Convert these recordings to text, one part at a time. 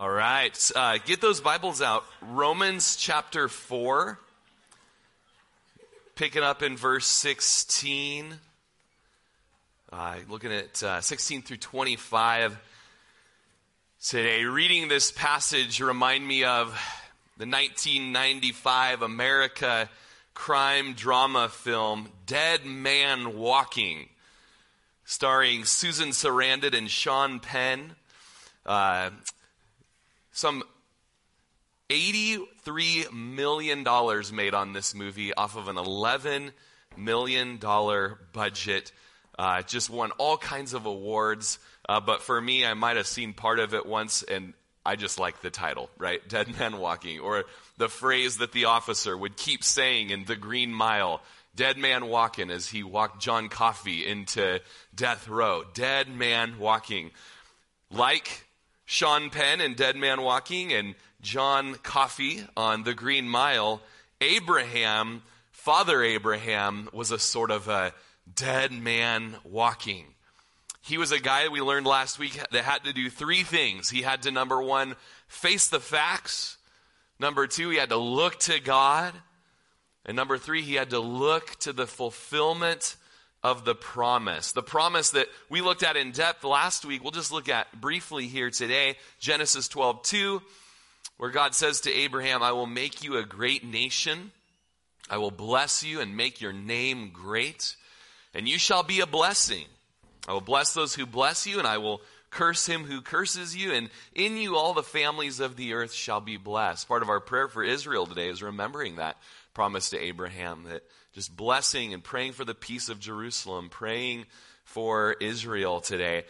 All right, uh, get those Bibles out. Romans chapter 4, picking up in verse 16. Uh, looking at uh, 16 through 25 today. Reading this passage remind me of the 1995 America crime drama film Dead Man Walking, starring Susan Sarandon and Sean Penn. Some $83 million made on this movie off of an $11 million budget. Uh, just won all kinds of awards. Uh, but for me, I might have seen part of it once and I just like the title, right? Dead Man Walking. Or the phrase that the officer would keep saying in The Green Mile Dead Man Walking as he walked John Coffey into death row. Dead Man Walking. Like Sean Penn in Dead Man Walking and John Coffey on The Green Mile, Abraham, Father Abraham, was a sort of a dead man walking. He was a guy we learned last week that had to do three things. He had to, number one, face the facts. Number two, he had to look to God. And number three, he had to look to the fulfillment of the promise. The promise that we looked at in depth last week, we'll just look at briefly here today. Genesis 12, 2, where God says to Abraham, I will make you a great nation. I will bless you and make your name great, and you shall be a blessing. I will bless those who bless you, and I will curse him who curses you, and in you all the families of the earth shall be blessed. Part of our prayer for Israel today is remembering that promise to Abraham that just blessing and praying for the peace of Jerusalem, praying for Israel today.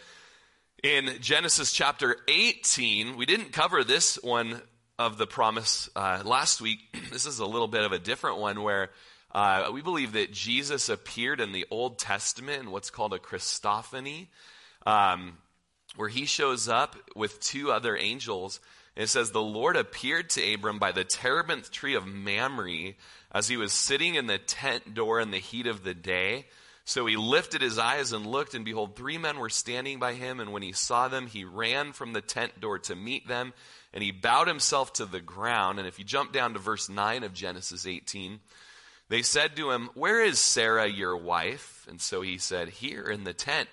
In Genesis chapter 18, we didn't cover this one of the promise uh, last week. this is a little bit of a different one where uh, we believe that Jesus appeared in the Old Testament in what's called a Christophany, um, where he shows up with two other angels. It says, The Lord appeared to Abram by the terebinth tree of Mamre as he was sitting in the tent door in the heat of the day. So he lifted his eyes and looked, and behold, three men were standing by him. And when he saw them, he ran from the tent door to meet them, and he bowed himself to the ground. And if you jump down to verse 9 of Genesis 18, they said to him, Where is Sarah, your wife? And so he said, Here in the tent.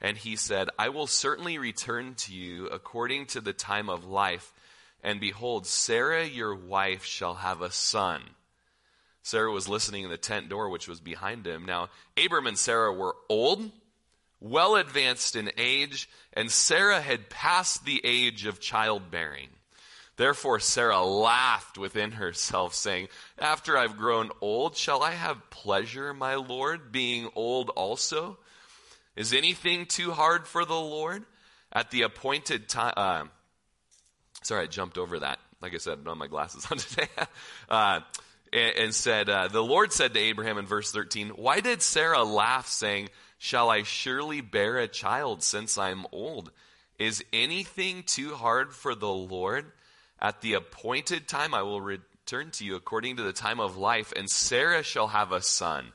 And he said, I will certainly return to you according to the time of life. And behold, Sarah, your wife, shall have a son. Sarah was listening in the tent door, which was behind him. Now, Abram and Sarah were old, well advanced in age, and Sarah had passed the age of childbearing. Therefore, Sarah laughed within herself, saying, After I've grown old, shall I have pleasure, my Lord, being old also? Is anything too hard for the Lord? At the appointed time. Uh, Sorry, I jumped over that. Like I said, I don't have my glasses on today. uh, and, and, said, uh, The Lord said to Abraham in verse 13, Why did Sarah laugh, saying, Shall I surely bear a child since I'm old? Is anything too hard for the Lord? At the appointed time, I will return to you according to the time of life, and Sarah shall have a son.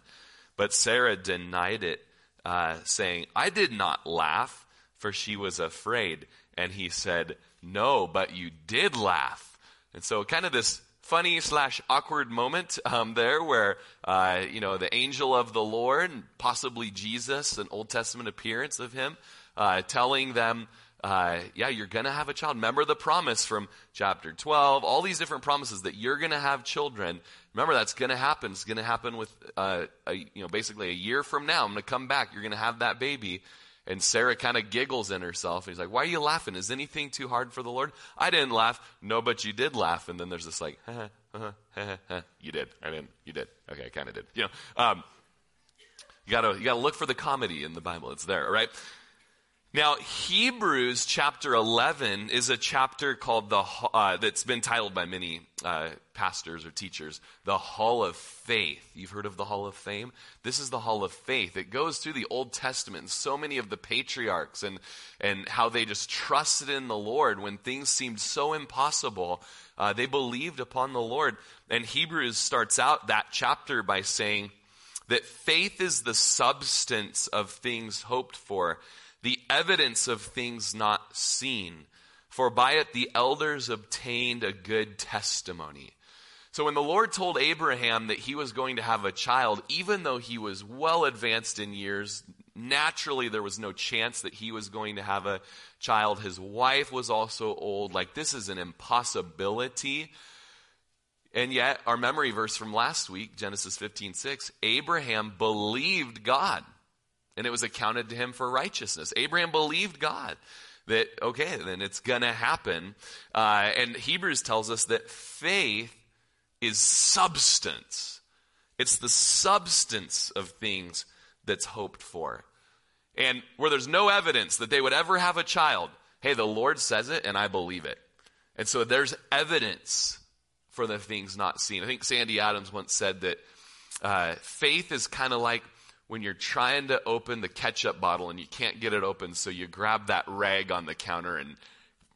But Sarah denied it, uh, saying, I did not laugh, for she was afraid. And he said, No, but you did laugh. And so, kind of this funny slash awkward moment um, there where, uh, you know, the angel of the Lord, possibly Jesus, an Old Testament appearance of him, uh, telling them, uh, yeah, you're going to have a child. Remember the promise from chapter 12, all these different promises that you're going to have children. Remember that's going to happen. It's going to happen with, uh, a, you know, basically a year from now. I'm going to come back. You're going to have that baby. And Sarah kind of giggles in herself. He's like, Why are you laughing? Is anything too hard for the Lord? I didn't laugh. No, but you did laugh. And then there's this like, ha-ha, You did. I didn't. You did. Okay, I kind of did. You know, um, you gotta, you gotta look for the comedy in the Bible. It's there, right? Now, Hebrews chapter 11 is a chapter called the, uh, that's been titled by many uh, pastors or teachers, the Hall of Faith. You've heard of the Hall of Fame? This is the Hall of Faith. It goes through the Old Testament and so many of the patriarchs and, and how they just trusted in the Lord when things seemed so impossible. Uh, they believed upon the Lord. And Hebrews starts out that chapter by saying that faith is the substance of things hoped for the evidence of things not seen. for by it the elders obtained a good testimony. So when the Lord told Abraham that he was going to have a child, even though he was well advanced in years, naturally there was no chance that he was going to have a child. His wife was also old. Like this is an impossibility. And yet, our memory verse from last week, Genesis 15 6, Abraham believed God, and it was accounted to him for righteousness. Abraham believed God that, okay, then it's going to happen. Uh, and Hebrews tells us that faith is substance, it's the substance of things that's hoped for. And where there's no evidence that they would ever have a child, hey, the Lord says it, and I believe it. And so there's evidence for the things not seen. I think Sandy Adams once said that uh, faith is kind of like when you're trying to open the ketchup bottle and you can't get it open, so you grab that rag on the counter and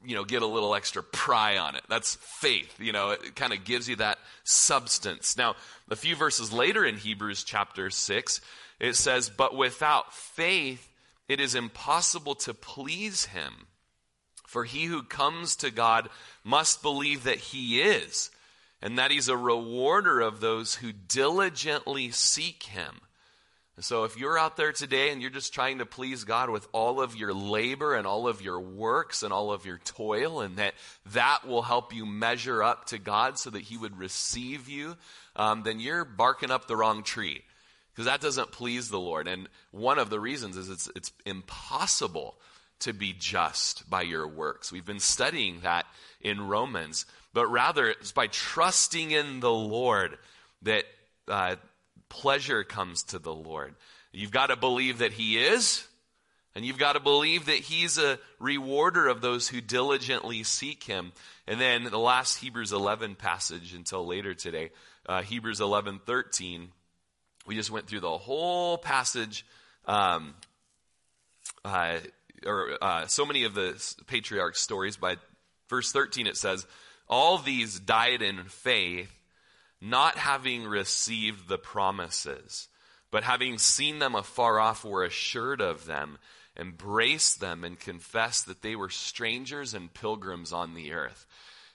you know get a little extra pry on it. That's faith. You know, it kind of gives you that substance. Now, a few verses later in Hebrews chapter six, it says, "But without faith, it is impossible to please Him." For he who comes to God must believe that he is, and that he's a rewarder of those who diligently seek him. So if you're out there today and you're just trying to please God with all of your labor and all of your works and all of your toil, and that that will help you measure up to God so that he would receive you, um, then you're barking up the wrong tree. Because that doesn't please the Lord. And one of the reasons is it's, it's impossible to be just by your works. We've been studying that in Romans but rather it's by trusting in the Lord that uh, pleasure comes to the Lord. You've got to believe that He is, and you've got to believe that He's a rewarder of those who diligently seek Him. And then the last Hebrews 11 passage until later today, uh, Hebrews 11 13. We just went through the whole passage. Um, uh, or uh, so many of the patriarch stories. By verse 13, it says, all these died in faith, not having received the promises, but having seen them afar off, were assured of them, embraced them, and confessed that they were strangers and pilgrims on the earth.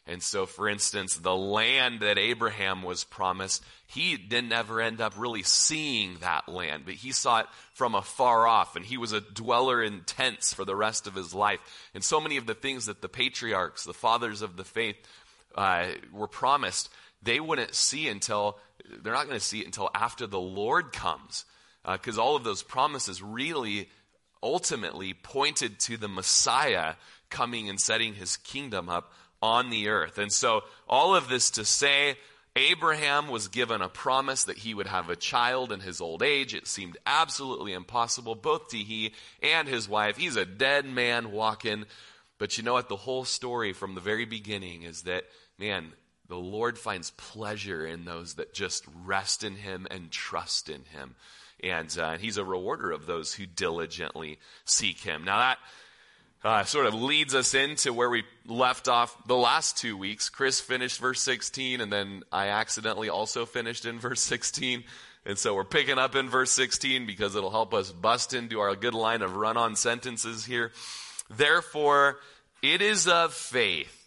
And so, for instance, the land that Abraham was promised, he didn't ever end up really seeing that land, but he saw it from afar off, and he was a dweller in tents for the rest of his life. And so many of the things that the patriarchs, the fathers of the faith, uh, were promised, they wouldn't see until, they're not going to see it until after the Lord comes. Because uh, all of those promises really ultimately pointed to the Messiah coming and setting his kingdom up on the earth. And so, all of this to say, Abraham was given a promise that he would have a child in his old age. It seemed absolutely impossible, both to he and his wife. He's a dead man walking. But you know what? The whole story from the very beginning is that man, the Lord finds pleasure in those that just rest in Him and trust in Him. And uh, He's a rewarder of those who diligently seek Him. Now, that uh, sort of leads us into where we left off the last two weeks. Chris finished verse 16, and then I accidentally also finished in verse 16. And so we're picking up in verse 16 because it'll help us bust into our good line of run on sentences here. Therefore, it is of faith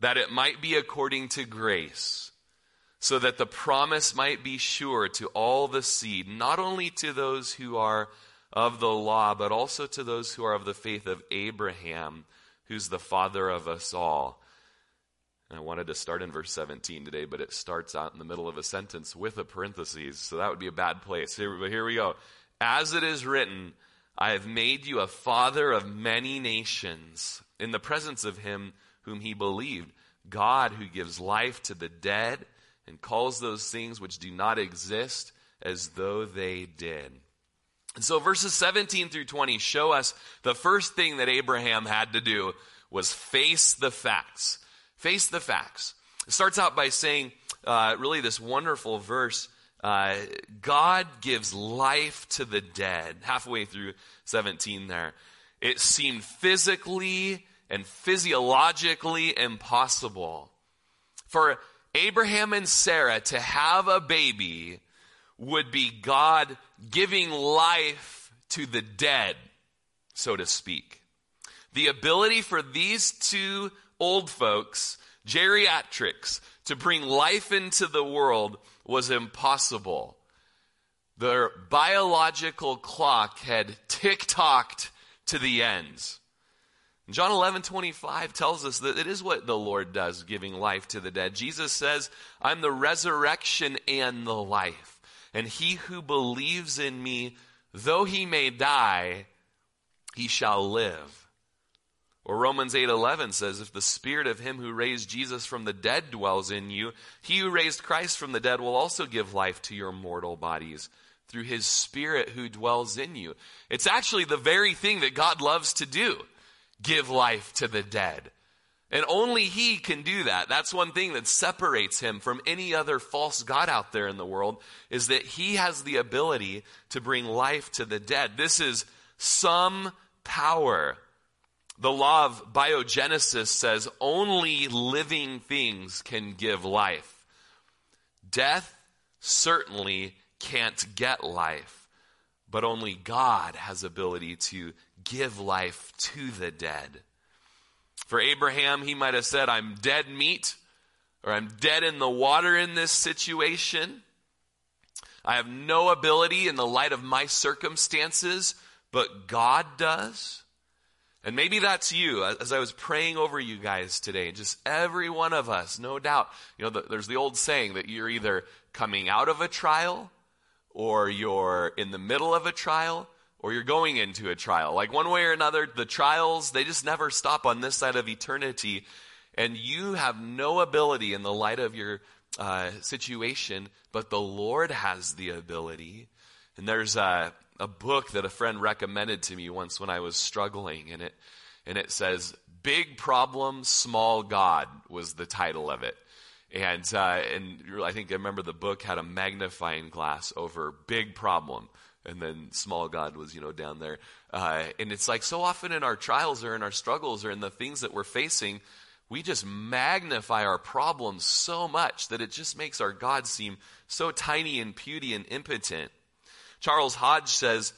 that it might be according to grace, so that the promise might be sure to all the seed, not only to those who are of the law, but also to those who are of the faith of Abraham, who's the father of us all. And I wanted to start in verse 17 today, but it starts out in the middle of a sentence with a parenthesis, so that would be a bad place. Here, but here we go. As it is written, I have made you a father of many nations in the presence of him whom he believed, God who gives life to the dead and calls those things which do not exist as though they did. And so verses 17 through 20 show us the first thing that Abraham had to do was face the facts. Face the facts. It starts out by saying, uh, really, this wonderful verse uh, God gives life to the dead. Halfway through 17 there. It seemed physically and physiologically impossible. For Abraham and Sarah to have a baby would be God giving life to the dead, so to speak. The ability for these two old folks, geriatrics, to bring life into the world was impossible. Their biological clock had tick tocked to the ends. John 11, 25 tells us that it is what the Lord does, giving life to the dead. Jesus says, I'm the resurrection and the life. And he who believes in me, though he may die, he shall live. Or Romans 8:11 says if the spirit of him who raised Jesus from the dead dwells in you, he who raised Christ from the dead will also give life to your mortal bodies through his spirit who dwells in you. It's actually the very thing that God loves to do. Give life to the dead. And only he can do that. That's one thing that separates him from any other false god out there in the world is that he has the ability to bring life to the dead. This is some power. The law of biogenesis says only living things can give life. Death certainly can't get life, but only God has ability to give life to the dead. For Abraham, he might have said, I'm dead meat, or I'm dead in the water in this situation. I have no ability in the light of my circumstances, but God does. And maybe that's you. As I was praying over you guys today, just every one of us, no doubt. You know, there's the old saying that you're either coming out of a trial, or you're in the middle of a trial, or you're going into a trial. Like one way or another, the trials, they just never stop on this side of eternity. And you have no ability in the light of your uh, situation, but the Lord has the ability. And there's a, a book that a friend recommended to me once when I was struggling, and it, and it says, Big Problem, Small God was the title of it. And, uh, and I think I remember the book had a magnifying glass over big problem and then small God was, you know, down there. Uh, and it's like so often in our trials or in our struggles or in the things that we're facing, we just magnify our problems so much that it just makes our God seem so tiny and puny and impotent. Charles Hodge says,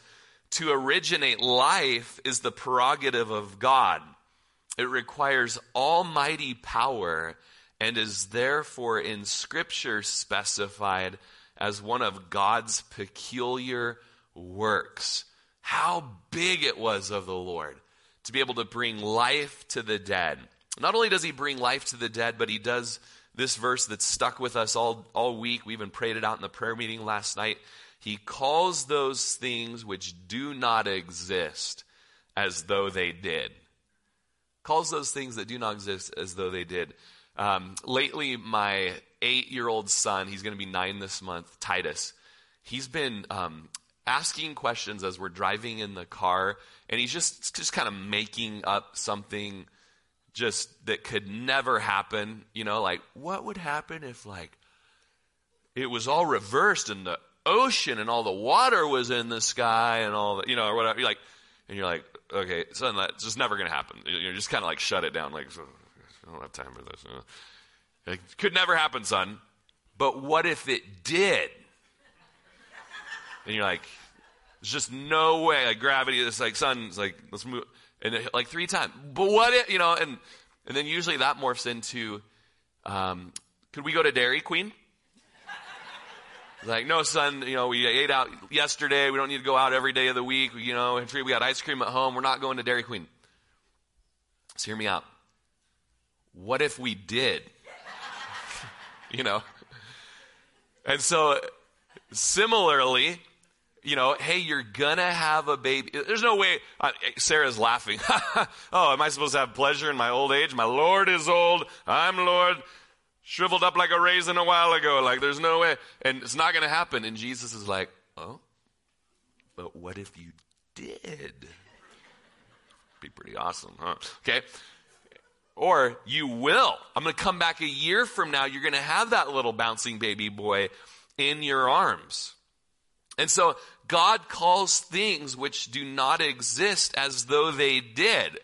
to originate life is the prerogative of God. It requires almighty power and is therefore in Scripture specified as one of God's peculiar works. How big it was of the Lord to be able to bring life to the dead. Not only does he bring life to the dead, but he does this verse that's stuck with us all, all week. We even prayed it out in the prayer meeting last night. He calls those things which do not exist as though they did. Calls those things that do not exist as though they did. Um, lately, my eight year old son, he's going to be nine this month, Titus, he's been um, asking questions as we're driving in the car, and he's just just kind of making up something just that could never happen. You know, like what would happen if like it was all reversed and the ocean and all the water was in the sky and all the you know or whatever. You're like, and you're like, okay, son, that's just never to happen. You're just kind of like shut it down. Like, I don't have time for this. Uh. It could never happen, son. But what if it did? And you're like, there's just no way. Like gravity is like, son, it's like, let's move. And it, like three times. But what if, you know, and, and then usually that morphs into, um, could we go to Dairy Queen? Like, no, son, you know, we ate out yesterday. We don't need to go out every day of the week. You know, we got ice cream at home. We're not going to Dairy Queen. So hear me out. What if we did? you know? And so, similarly, you know, hey, you're gonna have a baby. There's no way. Uh, Sarah's laughing. oh, am I supposed to have pleasure in my old age? My Lord is old. I'm Lord. Shriveled up like a raisin a while ago. Like, there's no way. And it's not gonna happen. And Jesus is like, oh, but what if you did? Be pretty awesome, huh? Okay. Or you will. I'm to come back a year from now. You're to have that little bouncing baby boy in your arms. And so God calls things which do not exist as though they did.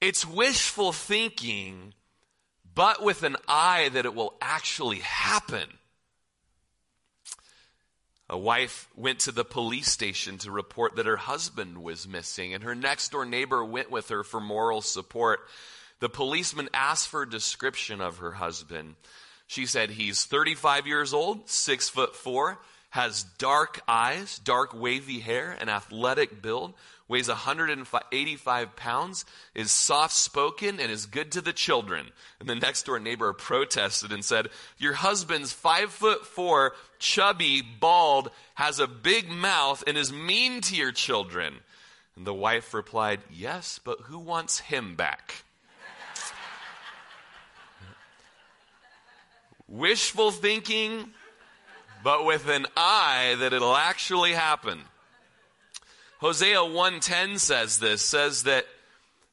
It's wishful thinking, but with an eye that it will actually happen. A wife went to the police station to report that her husband was missing, and her next door neighbor went with her for moral support. The policeman asked for a description of her husband. She said he's 35 years old, six foot four, has dark eyes, dark wavy hair, an athletic build, weighs 185 pounds, is soft spoken, and is good to the children. And the next door neighbor protested and said, Your husband's five foot four, chubby, bald, has a big mouth, and is mean to your children. And the wife replied, Yes, but who wants him back? Wishful thinking, but with an eye that it'll actually happen. Hosea 1:10 says this, says that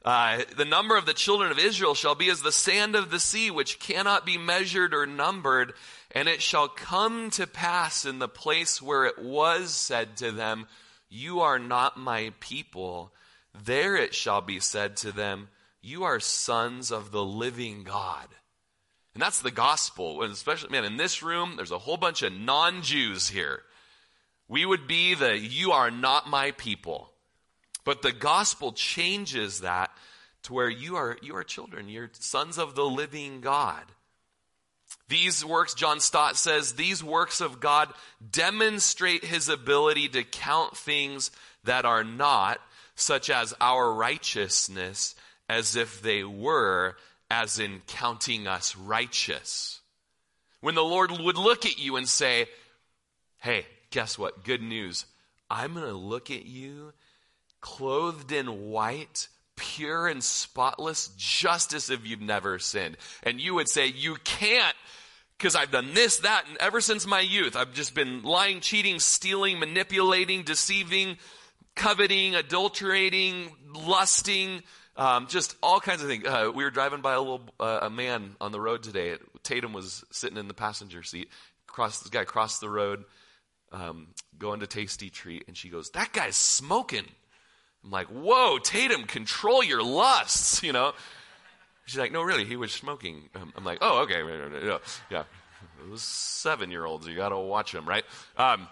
uh, the number of the children of Israel shall be as the sand of the sea, which cannot be measured or numbered. And it shall come to pass in the place where it was said to them, You are not my people. There it shall be said to them, You are sons of the living God. And that's the gospel. And especially, man, in this room, there's a whole bunch of non Jews here. We would be the you are not my people. But the gospel changes that to where you are you are children, you're sons of the living God. These works, John Stott says, these works of God demonstrate his ability to count things that are not, such as our righteousness, as if they were, as in counting us righteous. When the Lord would look at you and say, Hey, guess what? Good news. I'm going to look at you clothed in white, pure and spotless, just as if you've never sinned. And you would say, You can't because I've done this, that, and ever since my youth, I've just been lying, cheating, stealing, manipulating, deceiving, coveting, adulterating, lusting, um, just all kinds of things. Uh, we were driving by a little uh, a man on the road today. Tatum was sitting in the passenger seat. Crossed this guy crossed the road um, going to Tasty Treat, and she goes, "That guy's smoking." I'm like, "Whoa, Tatum, control your lusts," you know. She's like, "No, really, he was smoking." Um, I'm like, "Oh, okay, yeah." Those seven year olds, you got to watch them, right? Um,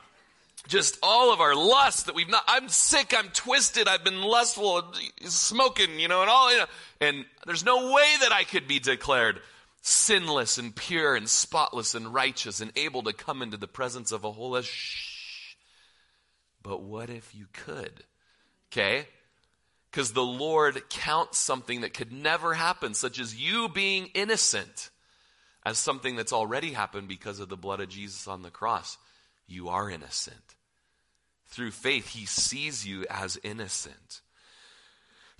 just all of our lust that we've not. I'm sick. I'm twisted. I've been lustful, smoking, you know, and all. You know, and there's no way that I could be declared sinless and pure and spotless and righteous and able to come into the presence of a holy. Shh. But what if you could? Okay? Because the Lord counts something that could never happen, such as you being innocent, as something that's already happened because of the blood of Jesus on the cross. You are innocent. Through faith, He sees you as innocent.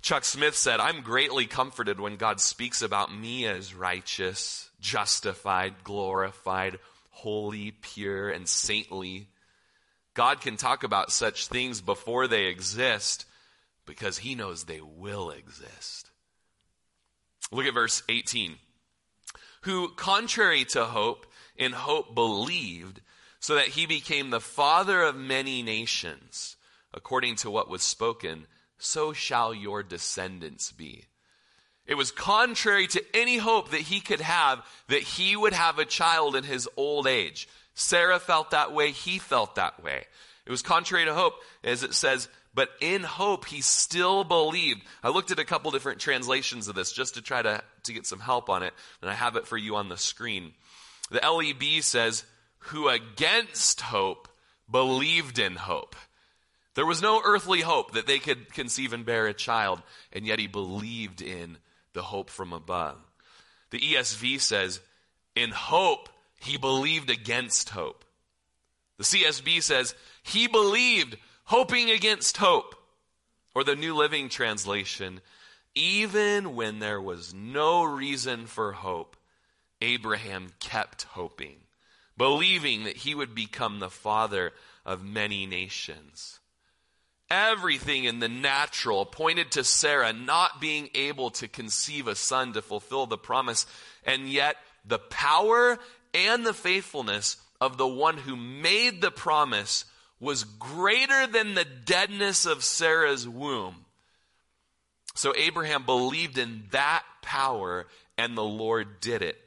Chuck Smith said, I'm greatly comforted when God speaks about me as righteous, justified, glorified, holy, pure, and saintly. God can talk about such things before they exist because he knows they will exist. Look at verse 18. Who, contrary to hope, in hope believed, so that he became the father of many nations, according to what was spoken so shall your descendants be. It was contrary to any hope that he could have that he would have a child in his old age. Sarah felt that way, he felt that way. It was contrary to hope, as it says, but in hope he still believed. I looked at a couple different translations of this just to try to, to get some help on it, and I have it for you on the screen. The LEB says, who against hope believed in hope. There was no earthly hope that they could conceive and bear a child, and yet he believed in the hope from above. The ESV says, in hope, he believed against hope. The CSB says, he believed, hoping against hope. Or the New Living Translation, even when there was no reason for hope, Abraham kept hoping, believing that he would become the father of many nations. Everything in the natural pointed to Sarah not being able to conceive a son to fulfill the promise, and yet the power and the faithfulness of the one who made the promise was greater than the deadness of Sarah's womb. So Abraham believed in that power, and the Lord did it.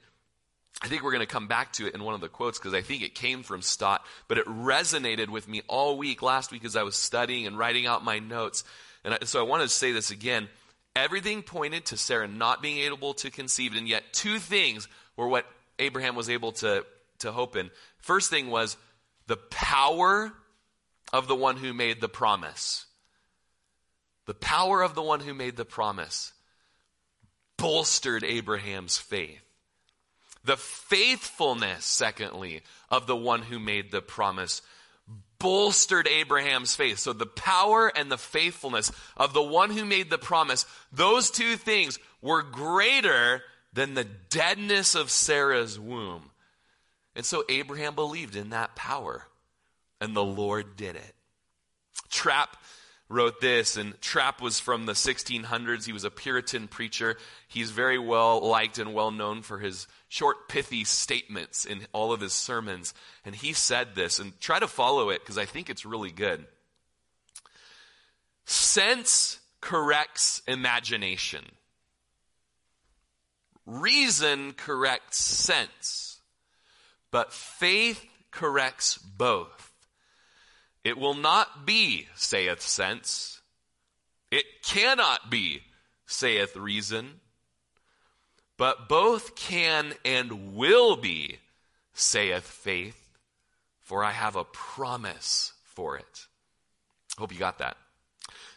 I think we're going to come back to it in one of the quotes because I think it came from Stott, but it resonated with me all week last week as I was studying and writing out my notes. And I, so I want to say this again. Everything pointed to Sarah not being able to conceive, and yet two things were what Abraham was able to, to hope in. First thing was the power of the one who made the promise. The power of the one who made the promise bolstered Abraham's faith. The faithfulness, secondly, of the one who made the promise bolstered Abraham's faith. So the power and the faithfulness of the one who made the promise, those two things were greater than the deadness of Sarah's womb. And so Abraham believed in that power, and the Lord did it. Trapp wrote this, and Trapp was from the 1600s. He was a Puritan preacher. He's very well liked and well known for his short, pithy statements in all of his sermons. And he said this, and try to follow it because I think it's really good. Sense corrects imagination. Reason corrects sense. But faith corrects both. It will not be, saith sense. It cannot be, saith reason. But both can and will be, saith faith, for I have a promise for it. Hope you got that.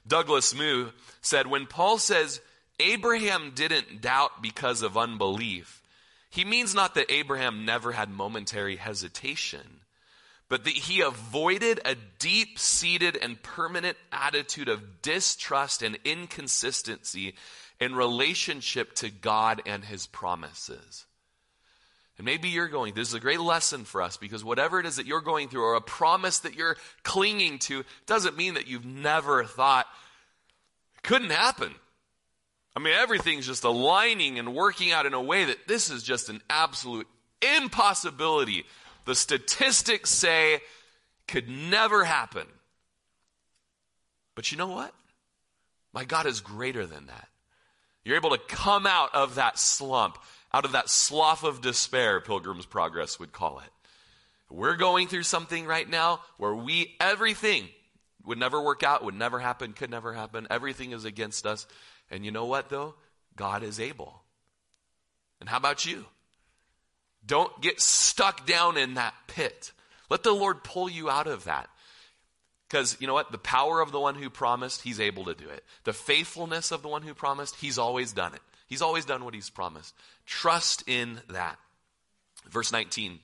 Douglas Moo said, when Paul says Abraham didn't doubt because of unbelief, he means not that Abraham never had momentary hesitation, but that he avoided a deep seated and permanent attitude of distrust and inconsistency in relationship to God and His promises. And maybe you're going, this is a great lesson for us because whatever it is that you're going through or a promise that you're clinging to doesn't mean that you've never thought it couldn't happen. I mean, everything's just aligning and working out in a way that this is just an absolute impossibility. The statistics say could never happen. But you know what? My God is greater than that. You're able to come out of that slump, out of that slough of despair, Pilgrim's Progress would call it. We're going through something right now where we, everything would never work out, would never happen, could never happen. Everything is against us. And you know what, though? God is able. And how about you? Don't get stuck down in that pit. Let the Lord pull you out of that. Because you know what? The power of the one who promised, he's able to do it. The faithfulness of the one who promised, he's always done it. He's always done what he's promised. Trust in that. Verse 19.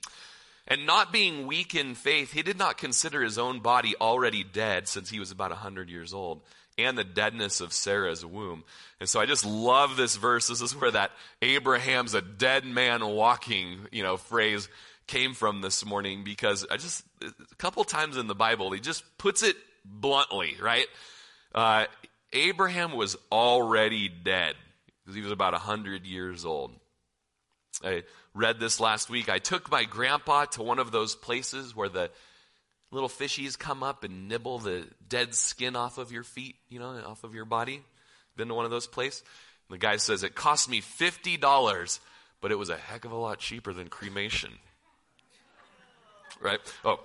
And not being weak in faith, he did not consider his own body already dead since he was about 100 years old and the deadness of Sarah's womb. And so I just love this verse. This is where that Abraham's a dead man walking, you know, phrase came from this morning because I just, a couple times in the Bible, he just puts it bluntly, right? Uh, Abraham was already dead because he was about 100 years old. I read this last week. I took my grandpa to one of those places where the little fishies come up and nibble the dead skin off of your feet, you know, off of your body. Been to one of those places? The guy says, It cost me $50, but it was a heck of a lot cheaper than cremation right? Oh.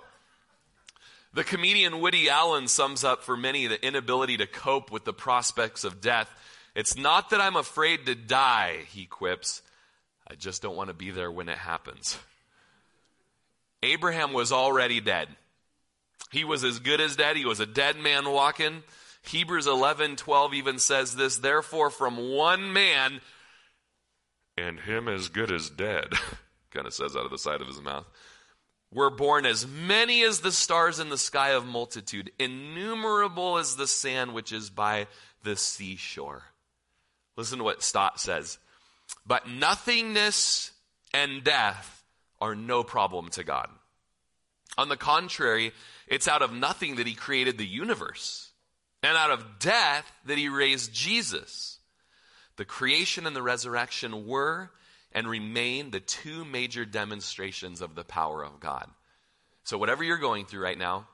The comedian Woody Allen sums up for many the inability to cope with the prospects of death. It's not that I'm afraid to die, he quips. I just don't want to be there when it happens. Abraham was already dead. He was as good as dead. He was a dead man walking. Hebrews 11, 12 even says this, therefore from one man, and him as good as dead, kind of says out of the side of his mouth were born as many as the stars in the sky of multitude, innumerable as the sand which is by the seashore. Listen to what Stott says. But nothingness and death are no problem to God. On the contrary, it's out of nothing that he created the universe, and out of death that he raised Jesus. The creation and the resurrection were and remain the two major demonstrations of the power of God. So whatever you're going through right now,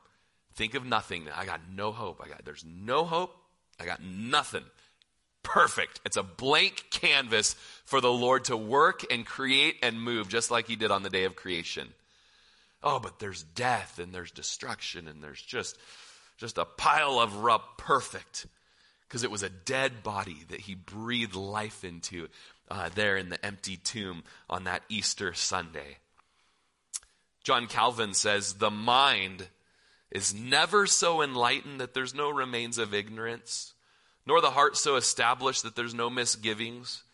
think of nothing. I got no hope. I got there's no hope. I got nothing. perfect. It's a blank canvas for the Lord to work and create and move just like he did on the day of creation. Oh, but there's death and there's destruction and there's just just a pile of rub perfect because it was a dead body that he breathed life into uh, there in the empty tomb on that Easter Sunday. John Calvin says, The mind is never so enlightened that there's no remains of ignorance, nor the heart so established that there's no misgivings.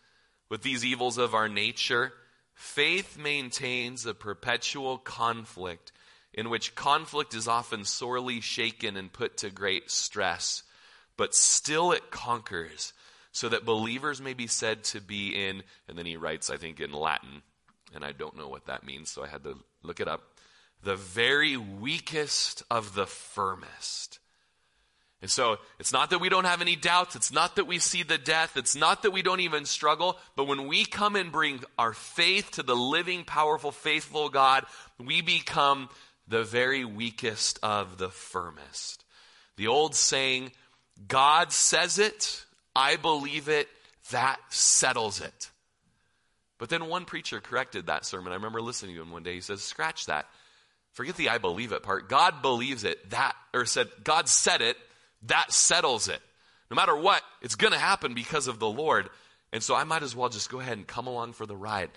With these evils of our nature, faith maintains a perpetual conflict in which conflict is often sorely shaken and put to great stress, but still it conquers, so that believers may be said to be in, and then he writes, I think, in Latin, and I don't know what that means, so I had to look it up the very weakest of the firmest. And so it's not that we don't have any doubts. It's not that we see the death. It's not that we don't even struggle. But when we come and bring our faith to the living, powerful, faithful God, we become the very weakest of the firmest. The old saying, God says it, I believe it, that settles it. But then one preacher corrected that sermon. I remember listening to him one day. He says, Scratch that. Forget the I believe it part. God believes it. That, or said, God said it. That settles it. No matter what, it's going to happen because of the Lord. And so I might as well just go ahead and come along for the ride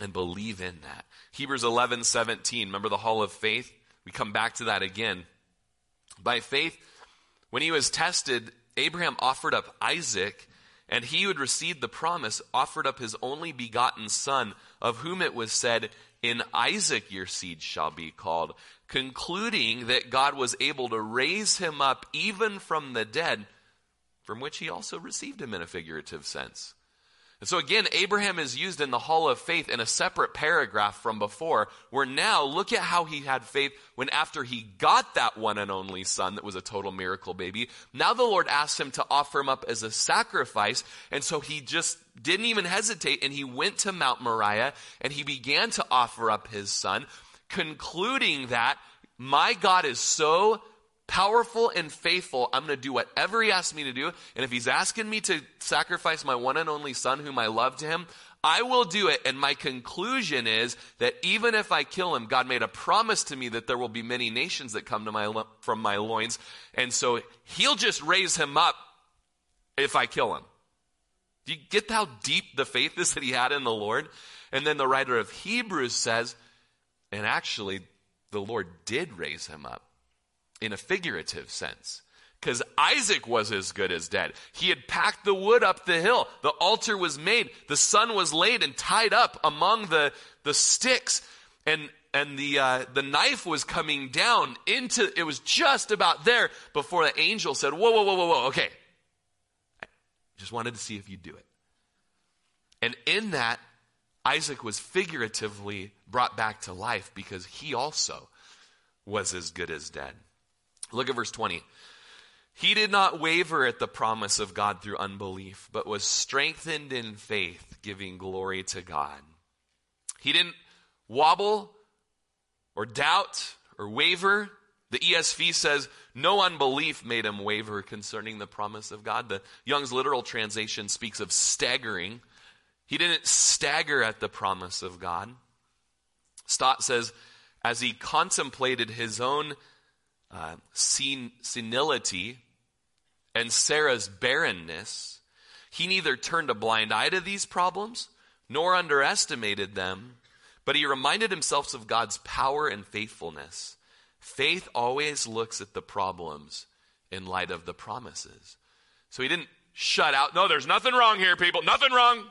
and believe in that. Hebrews 11, 17. Remember the hall of faith? We come back to that again. By faith, when he was tested, Abraham offered up Isaac, and he who had received the promise offered up his only begotten son, of whom it was said, in Isaac your seed shall be called, concluding that God was able to raise him up even from the dead, from which he also received him in a figurative sense. And so again, Abraham is used in the hall of faith in a separate paragraph from before, where now look at how he had faith when after he got that one and only son that was a total miracle baby, now the Lord asked him to offer him up as a sacrifice. And so he just didn't even hesitate and he went to Mount Moriah and he began to offer up his son, concluding that my God is so powerful and faithful. I'm going to do whatever he asks me to do. And if he's asking me to sacrifice my one and only son whom I love to him, I will do it. And my conclusion is that even if I kill him, God made a promise to me that there will be many nations that come to my, from my loins. And so he'll just raise him up if I kill him. Do you get how deep the faith is that he had in the Lord? And then the writer of Hebrews says, and actually, the Lord did raise him up in a figurative sense. Because Isaac was as good as dead. He had packed the wood up the hill. The altar was made. The son was laid and tied up among the, the sticks. And, and the, uh, the knife was coming down into, it was just about there before the angel said, whoa, whoa, whoa, whoa, whoa, okay. I just wanted to see if you'd do it. And in that, Isaac was figuratively brought back to life because he also was as good as dead. Look at verse 20. He did not waver at the promise of God through unbelief, but was strengthened in faith, giving glory to God. He didn't wobble or doubt or waver. The ESV says, no unbelief made him waver concerning the promise of God. The Young's literal translation speaks of staggering. He didn't stagger at the promise of God. Stott says, as he contemplated his own uh, sen- senility and Sarah's barrenness, he neither turned a blind eye to these problems nor underestimated them, but he reminded himself of God's power and faithfulness. Faith always looks at the problems in light of the promises. So he didn't shut out, no, there's nothing wrong here, people, nothing wrong.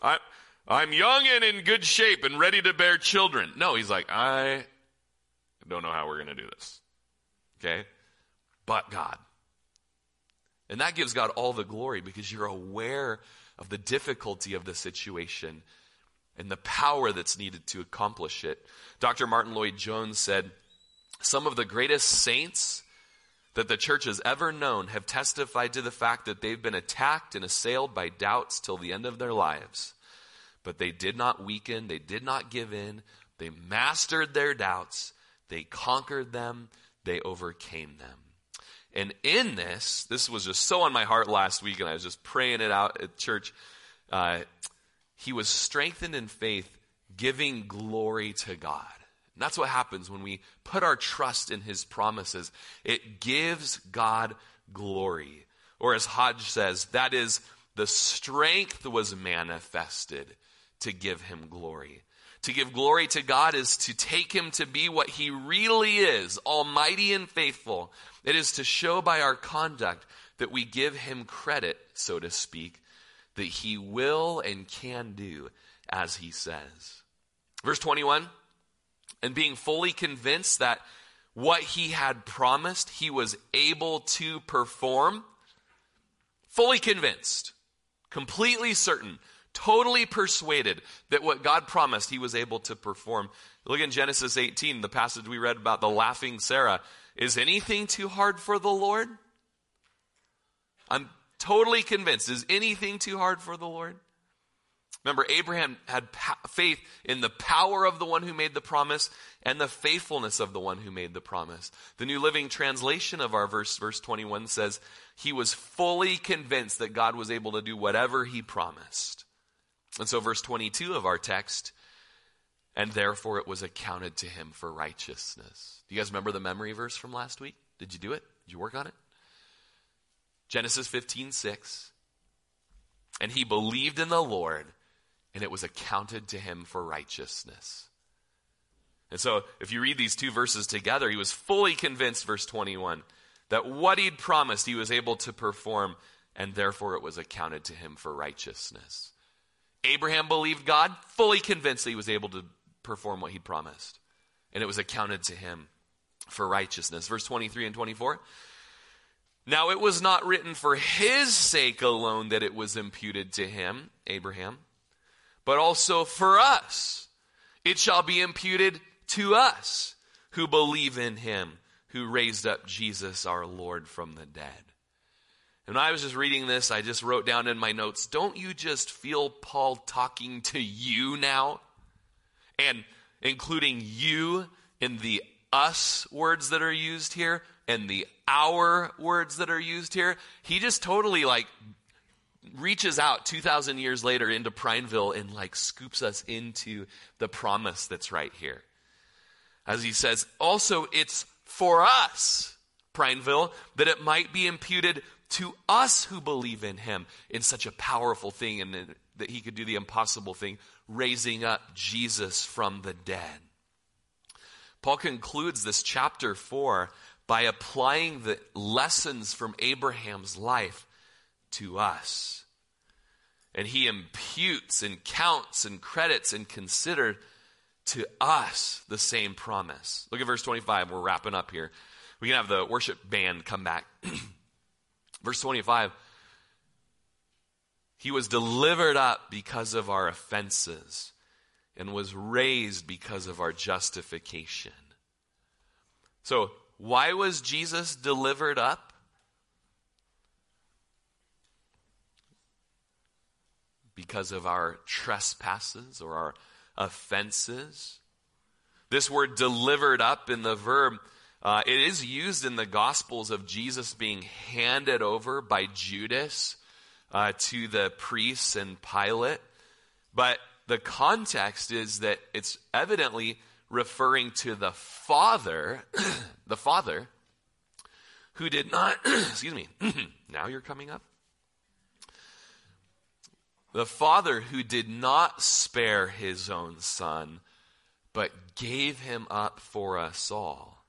I, I'm young and in good shape and ready to bear children. No, he's like, I don't know how we're going to do this. Okay? But God. And that gives God all the glory because you're aware of the difficulty of the situation and the power that's needed to accomplish it. Dr. Martyn Lloyd-Jones said, Some of the greatest saints that the church has ever known have testified to the fact that they've been attacked and assailed by doubts till the end of their lives. But they did not weaken, they did not give in, they mastered their doubts, they conquered them, they overcame them. And in this, this was just so on my heart last week, and I was just praying it out at church. Uh, he was strengthened in faith, giving glory to God. And that's what happens when we put our trust in his promises. It gives God glory. Or as Hodge says, that is, the strength was manifested to give him glory. To give glory to God is to take him to be what he really is, almighty and faithful. It is to show by our conduct that we give him credit, so to speak, that he will and can do as he says. Verse 21 And being fully convinced that what he had promised, he was able to perform. Fully convinced, completely certain totally persuaded that what God promised he was able to perform. Look in Genesis 18, the passage we read about the laughing Sarah. Is anything too hard for the Lord? I'm totally convinced. Is anything too hard for the Lord? Remember, Abraham had faith in the power of the one who made the promise and the faithfulness of the one who made the promise. The New Living Translation of our verse, verse 21 says, He was fully convinced that God was able to do whatever he promised. And so, verse 22 of our text, and therefore it was accounted to him for righteousness. Do you guys remember the memory verse from last week? Did you do it? Did you work on it? Genesis 15, 6. And he believed in the Lord, and it was accounted to him for righteousness. And so, if you read these two verses together, he was fully convinced, verse 21, that what he'd promised he was able to perform, and therefore it was accounted to him for righteousness. Abraham believed God, fully convinced that he was able to perform what he'd promised. And it was accounted to him for righteousness. Verse 23 and 24. Now it was not written for his sake alone that it was imputed to him, Abraham, but also for us. It shall be imputed to us who believe in him who raised up Jesus our Lord from the dead. And I was just reading this, I just wrote down in my notes, don't you just feel Paul talking to you now? And including you in the us words that are used here and the our words that are used here. He just totally like reaches out 2,000 years later into Prineville and like scoops us into the promise that's right here. As he says, also it's for us, Prineville, that it might be imputed to us who believe in him in such a powerful thing and that he could do the impossible thing, raising up Jesus from the dead. Paul concludes this chapter 4 by applying the lessons from Abraham's life to us. And he imputes and counts and credits and considers to us the same promise. Look at verse 25. We're wrapping up here. We can have the worship band come back. Verse 25 He was delivered up because of our offenses and was raised because of our justification. So, why was Jesus delivered up? Because of our trespasses or our offenses. This word delivered up in the verb uh, it is used in the Gospels of Jesus being handed over by Judas uh, to the priests and Pilate. But the context is that it's evidently referring to the Father, the Father, who did not, excuse me, now you're coming up. The Father who did not spare his own Son, but gave him up for us all.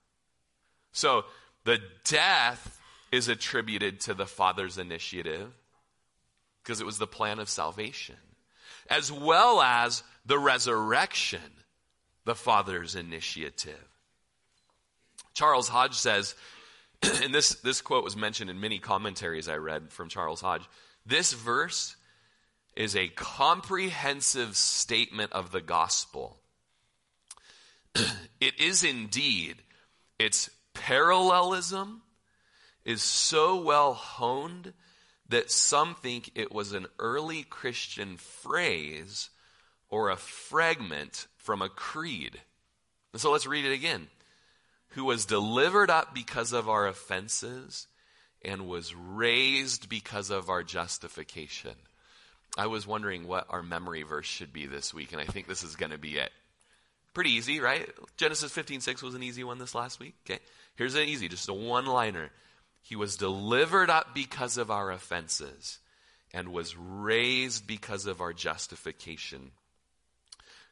So the death is attributed to the Father's initiative because it was the plan of salvation, as well as the resurrection, the Father's initiative. Charles Hodge says, and this, this quote was mentioned in many commentaries I read from Charles Hodge this verse is a comprehensive statement of the gospel. it is indeed, it's parallelism is so well honed that some think it was an early Christian phrase or a fragment from a creed. And so let's read it again. Who was delivered up because of our offenses and was raised because of our justification. I was wondering what our memory verse should be this week, and I think this is going to be it. Pretty easy, right? Genesis 15:6 was an easy one this last week. Okay. Here's an easy, just a one-liner. He was delivered up because of our offenses and was raised because of our justification.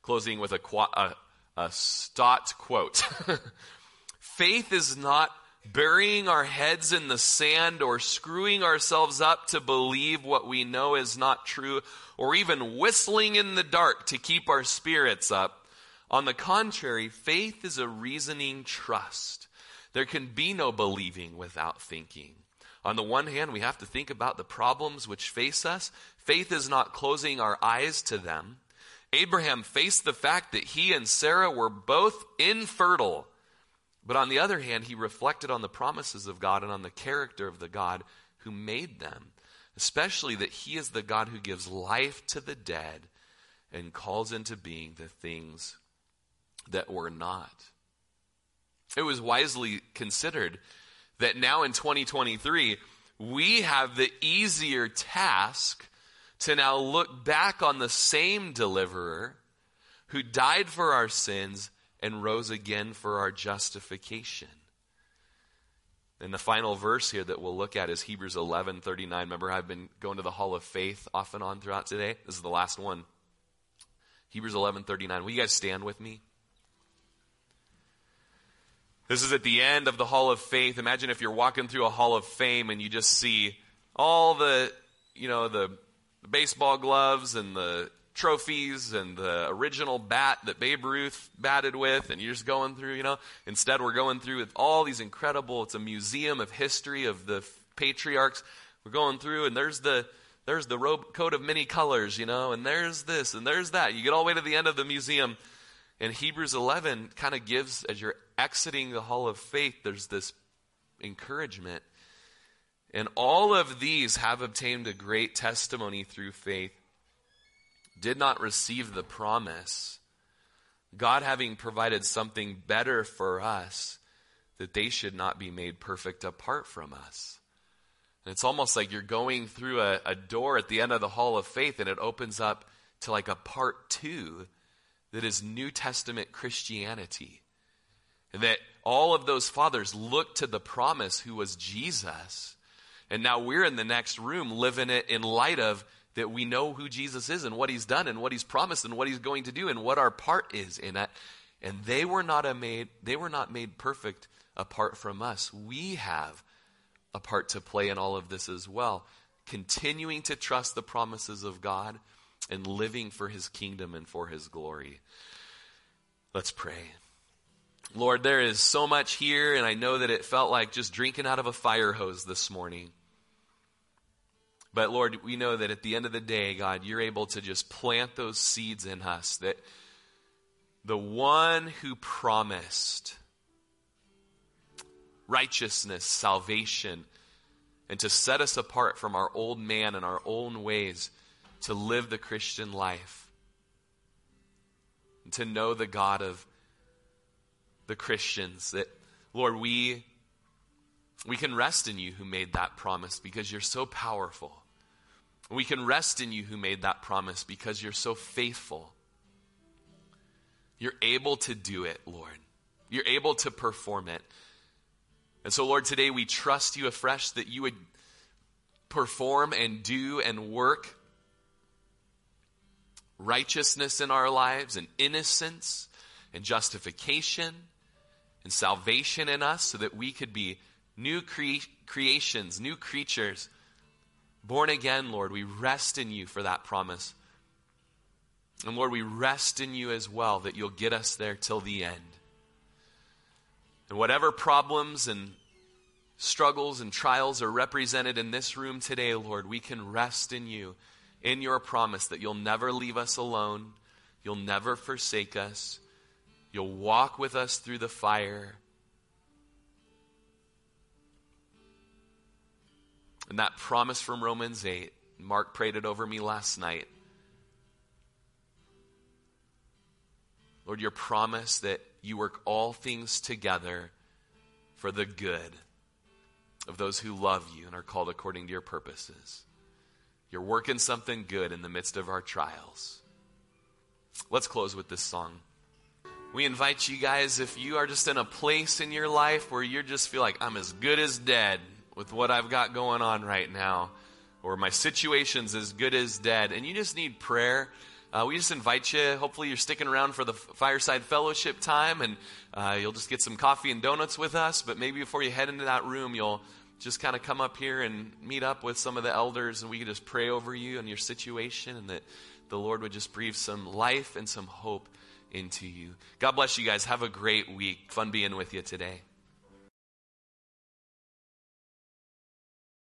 Closing with a, a, a Stott quote Faith is not burying our heads in the sand or screwing ourselves up to believe what we know is not true or even whistling in the dark to keep our spirits up. On the contrary, faith is a reasoning trust. There can be no believing without thinking. On the one hand, we have to think about the problems which face us. Faith is not closing our eyes to them. Abraham faced the fact that he and Sarah were both infertile. But on the other hand, he reflected on the promises of God and on the character of the God who made them, especially that he is the God who gives life to the dead and calls into being the things that were not. It was wisely considered that now in 2023, we have the easier task to now look back on the same deliverer who died for our sins and rose again for our justification. And the final verse here that we'll look at is Hebrews 11 39. Remember, I've been going to the Hall of Faith off and on throughout today. This is the last one. Hebrews 11 39. Will you guys stand with me? This is at the end of the Hall of Faith. Imagine if you're walking through a Hall of Fame and you just see all the, you know, the, the baseball gloves and the trophies and the original bat that Babe Ruth batted with, and you're just going through, you know. Instead, we're going through with all these incredible, it's a museum of history of the patriarchs. We're going through, and there's the there's the robe coat of many colors, you know, and there's this and there's that. You get all the way to the end of the museum, and Hebrews 11 kind of gives, as you're exiting the hall of faith, there's this encouragement. And all of these have obtained a great testimony through faith, did not receive the promise. God having provided something better for us, that they should not be made perfect apart from us. And it's almost like you're going through a, a door at the end of the hall of faith and it opens up to like a part two that is New Testament Christianity. That all of those fathers looked to the promise who was Jesus. And now we're in the next room living it in light of that we know who Jesus is and what he's done and what he's promised and what he's going to do and what our part is in it. And they were not made they were not made perfect apart from us. We have a part to play in all of this as well. Continuing to trust the promises of God and living for his kingdom and for his glory. Let's pray. Lord, there is so much here, and I know that it felt like just drinking out of a fire hose this morning. But Lord, we know that at the end of the day, God, you're able to just plant those seeds in us that the one who promised righteousness, salvation, and to set us apart from our old man and our own ways to live the Christian life, to know the God of the Christians that, Lord, we, we can rest in you who made that promise because you're so powerful. We can rest in you who made that promise because you're so faithful. You're able to do it, Lord. You're able to perform it. And so, Lord, today we trust you afresh that you would perform and do and work righteousness in our lives and innocence and justification and salvation in us so that we could be new cre- creations, new creatures, born again, Lord. We rest in you for that promise. And Lord, we rest in you as well that you'll get us there till the end. And whatever problems and struggles and trials are represented in this room today, Lord, we can rest in you in your promise that you'll never leave us alone, you'll never forsake us, you'll walk with us through the fire. And that promise from Romans 8, Mark prayed it over me last night. Lord, your promise that you work all things together for the good of those who love you and are called according to your purposes. You're working something good in the midst of our trials. Let's close with this song. We invite you guys, if you are just in a place in your life where you just feel like I'm as good as dead with what I've got going on right now, or my situation's as good as dead, and you just need prayer, uh, we just invite you. Hopefully, you're sticking around for the fireside fellowship time, and uh, you'll just get some coffee and donuts with us. But maybe before you head into that room, you'll just kind of come up here and meet up with some of the elders, and we can just pray over you and your situation, and that the Lord would just breathe some life and some hope into you. God bless you guys. Have a great week. Fun being with you today.